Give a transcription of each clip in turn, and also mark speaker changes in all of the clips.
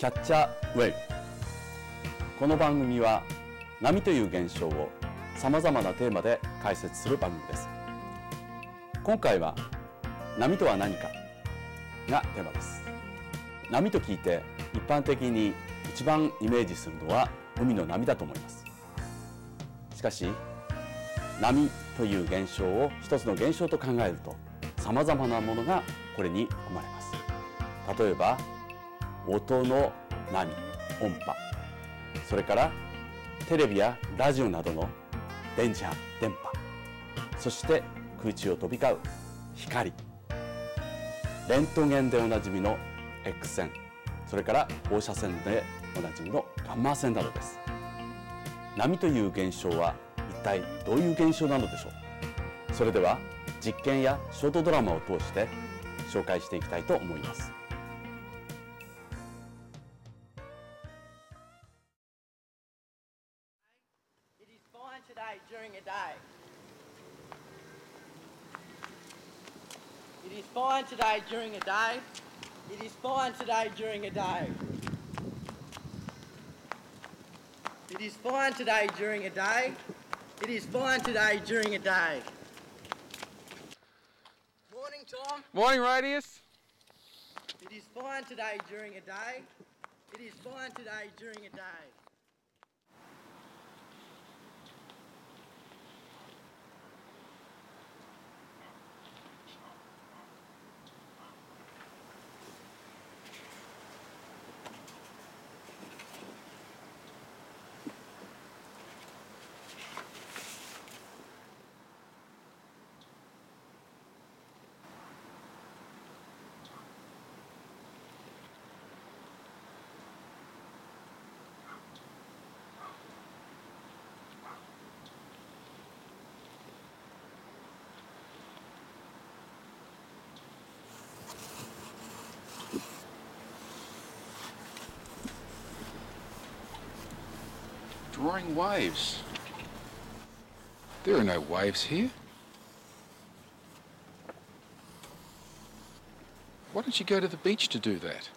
Speaker 1: キャッチャーウェルこの番組は波という現象をさまざまなテーマで解説する番組です。今回は波とは何かがテーマです。波と聞いて一般的に一番イメージするのは海の波だと思います。しかし波という現象を一つの現象と考えるとさまざまなものがこれに含まれます。例えば音の波音波。それからテレビやラジオなどの電磁波電波。そして空中を飛び交う光。レントゲンでおなじみの X 線。それから放射線でおなじみのガンマ線などです。波という現象は一体どういう現象なのでしょう？それでは実験やショートドラマを通して紹介していきたいと思います「
Speaker 2: fine today during a day. It is fine today during a day. It is fine today during a day. It is fine today during a day. Morning, Tom.
Speaker 3: Morning, Radius.
Speaker 2: It is fine today during a day. It is fine today during a day.
Speaker 3: Drawing waves. There are no waves here. Why don't you go to the beach to do that?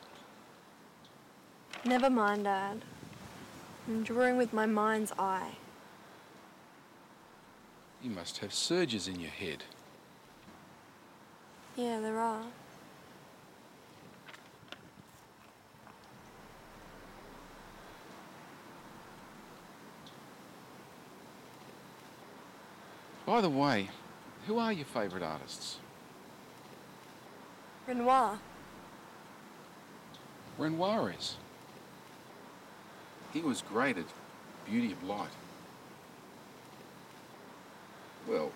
Speaker 4: Never mind, Dad. I'm drawing with my mind's eye.
Speaker 3: You must have surges in your head.
Speaker 4: Yeah, there are.
Speaker 3: By the way, who are your favourite artists?
Speaker 4: Renoir.
Speaker 3: Renoir is. He was great at Beauty of Light. Well,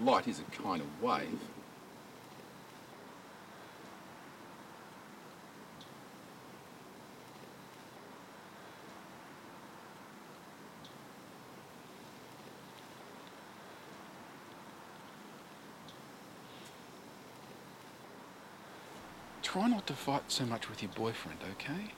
Speaker 3: light is a kind of wave. Try not to fight so much with your boyfriend, okay?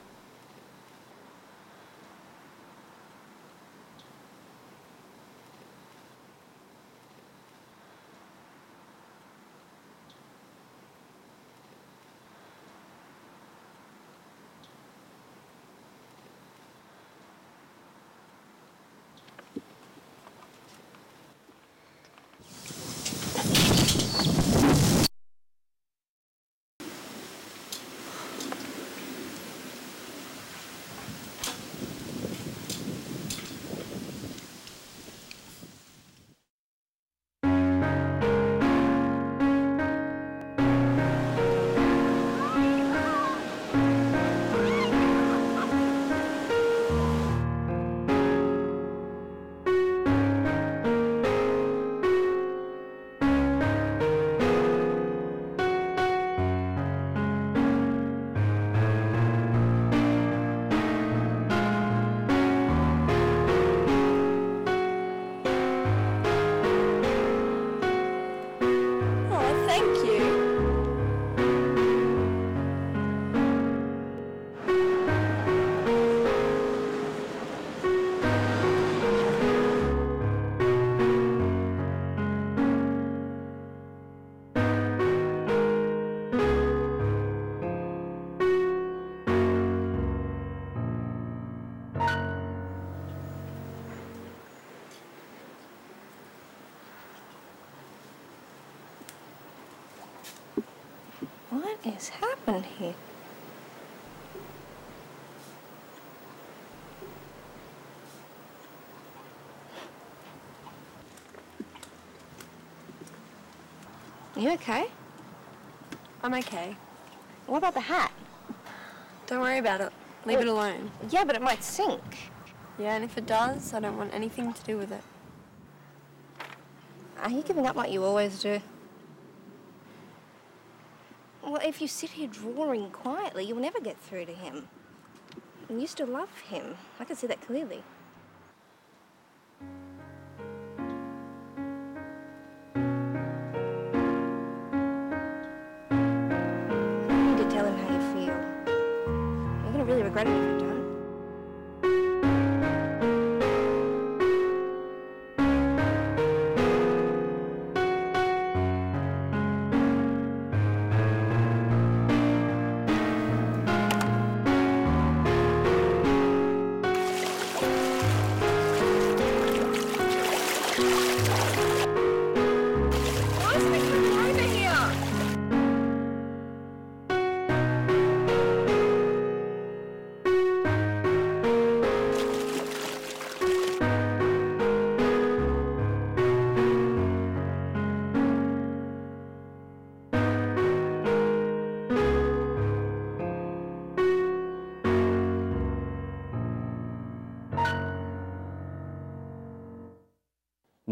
Speaker 5: Has happened here? You okay?
Speaker 4: I'm okay.
Speaker 5: What about the hat?
Speaker 4: Don't worry about it. Leave it alone.
Speaker 5: Yeah, but it might sink.
Speaker 4: Yeah, and if it does, I don't want anything to do with it.
Speaker 5: Are you giving up like you always do? Well, if you sit here drawing quietly, you'll never get through to him. And you still love him. I can see that clearly.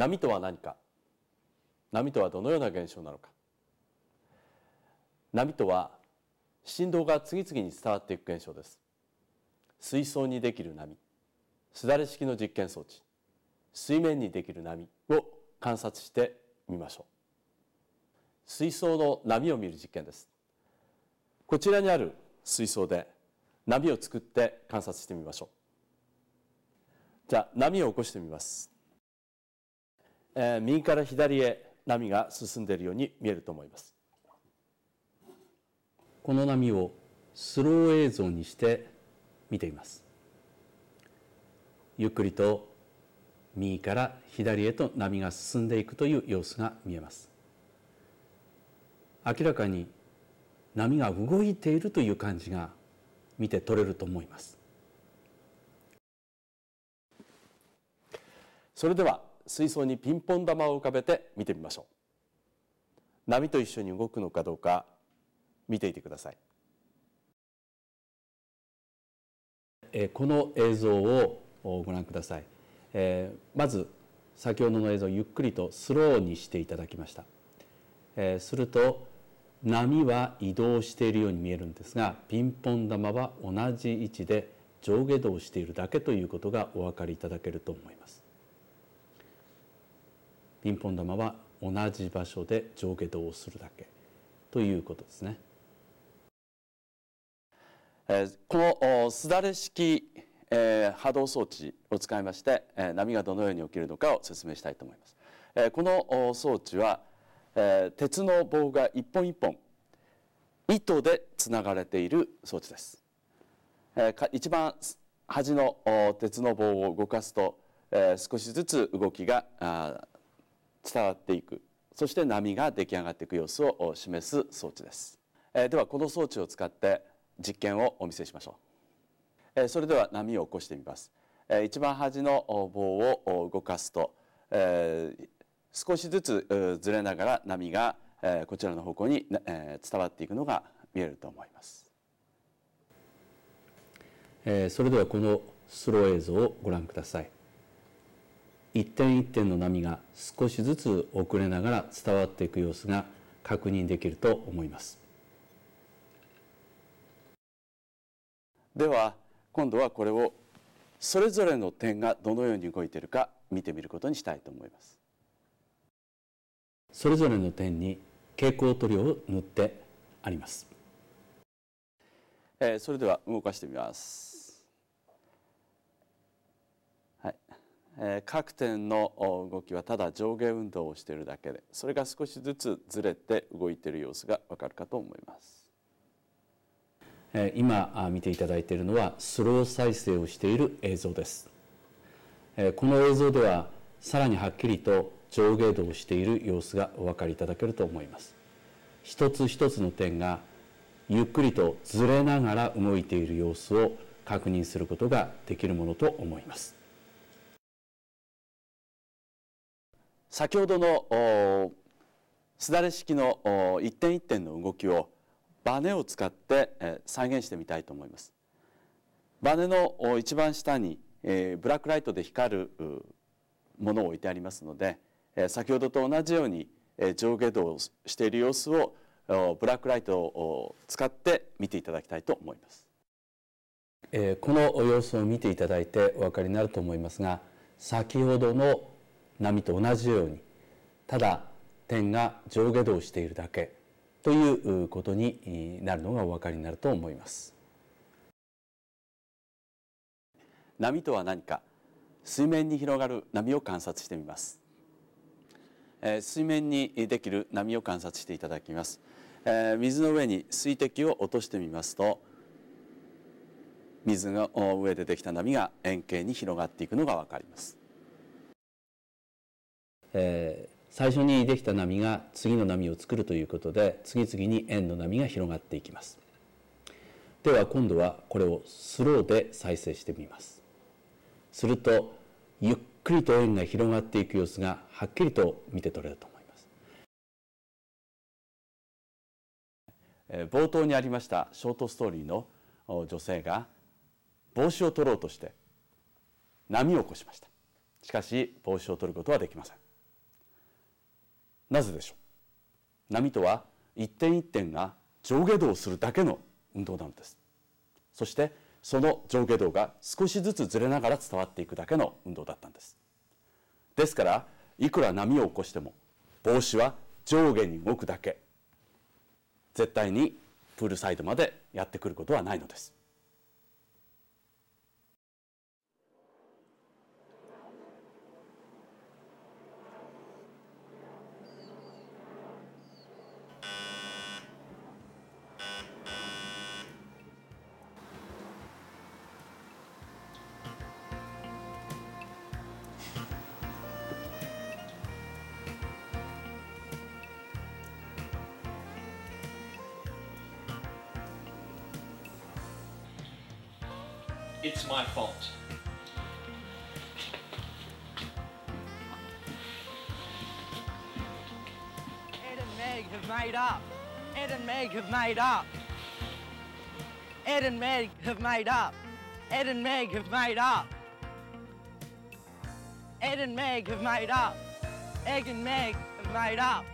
Speaker 1: 波とは何か？波とはどのような現象なのか？波とは振動が次々に伝わっていく現象です。水槽にできる波すだれ式の実験装置水面にできる波を観察してみましょう。水槽の波を見る実験です。こちらにある水槽で波を作って観察してみましょう。じゃあ波を起こしてみます。えー右から左へ波が進んでいるように見えると思います。この波をスロー映像にして見ています。ゆっくりと右から左へと波が進んでいくという様子が見えます。明らかに波が動いているという感じが見て取れると思います。それでは水槽にピンポン玉を浮かべて見てみましょう。波と一緒に動くのかどうか見ていてください。えこの映像をご覧ください、えまず先ほどの映像をゆっくりとスローにしていただきました、えすると波は移動しているように見えるんですがピンポン玉は同じ位置で上下動しているだけということがお分かりいただけると思います。ピンポン玉は同じ場所で上下動をするだけということですね。えーこのすだれ式、えー波動装置を使いまして、えー波がどのように起きるのかを説明したいと思います。えーこの装置は、えー鉄の棒が一本一本糸でつながれている装置です。えーか一番端の鉄の棒を動かすと、えー少しずつ動きがあー伝わっていく。そして波が出来上がっていく様子を示す装置です、えーではこの装置を使って実験をお見せしましょう、えーそれでは波を起こしてみます、えー一番端の棒を動かすと、えー少しずつずれながら波が、えーこちらの方向に、えー伝わっていくのが見えると思います、えーそれではこのスロー映像をご覧ください。一点一点の波が少しずつ遅れながら伝わっていく様子が確認できると思います。では今度はこれをそれぞれの点がどのように動いているか見てみることにしたいと思います。それぞれの点に蛍光塗料を塗ってあります、えーそれでは動かしてみますはいえー各点の動きはただ上下運動をしているだけでそれが少しずつずれて動いている様子がわかるかと思います、え今あ見ていただいているのはスロー再生をしている映像です、えこの映像ではさらにはっきりと上下動している様子がお分かりいただけると思います。一つ一つの点がゆっくりとずれながら動いている様子を確認することができるものと思います。先ほどのすだれ式の一点一点の動きをバネを使って再現してみたいと思いますバネの一番下にブラックライトで光るものを置いてありますので先ほどと同じように上下動している様子をブラックライトを使って見ていただきたいと思います。この様子を見ていただいてお分かりになると思いますが先ほどの波と同じようにただ点が上下動しているだけということになるのがお分かりになると思います。波とは何か？水面に広がる波を観察してみます。え水面にできる波を観察していただきます。え水の上に水滴を落としてみますと水の上でできた波が円形に広がっていくのが分かります。えー、最初にできた波が次の波を作るということで次々に円の波が広がっていきます。では今度はこれをスローで再生してみます。するとゆっくりと円が広がっていく様子がはっきりと見て取れると思います。冒頭にありましたショートストーリーの女性が帽子を取ろうとして波を起こしましたしかし帽子を取ることはできませんなぜでしょう？波とは一点一点が上下動するだけの運動なのです。そしてその上下動が少しずつずれながら伝わっていくだけの運動だったんです。ですからいくら波を起こしても帽子は上下に動くだけ。絶対にプールサイドまでやってくることはないのです。
Speaker 6: It's my fault.
Speaker 2: Ed and Meg have made up. Ed and Meg have made up. Ed and Meg have made up. Ed and Meg have made up. Ed and Meg have made up. Egg and Meg have made up.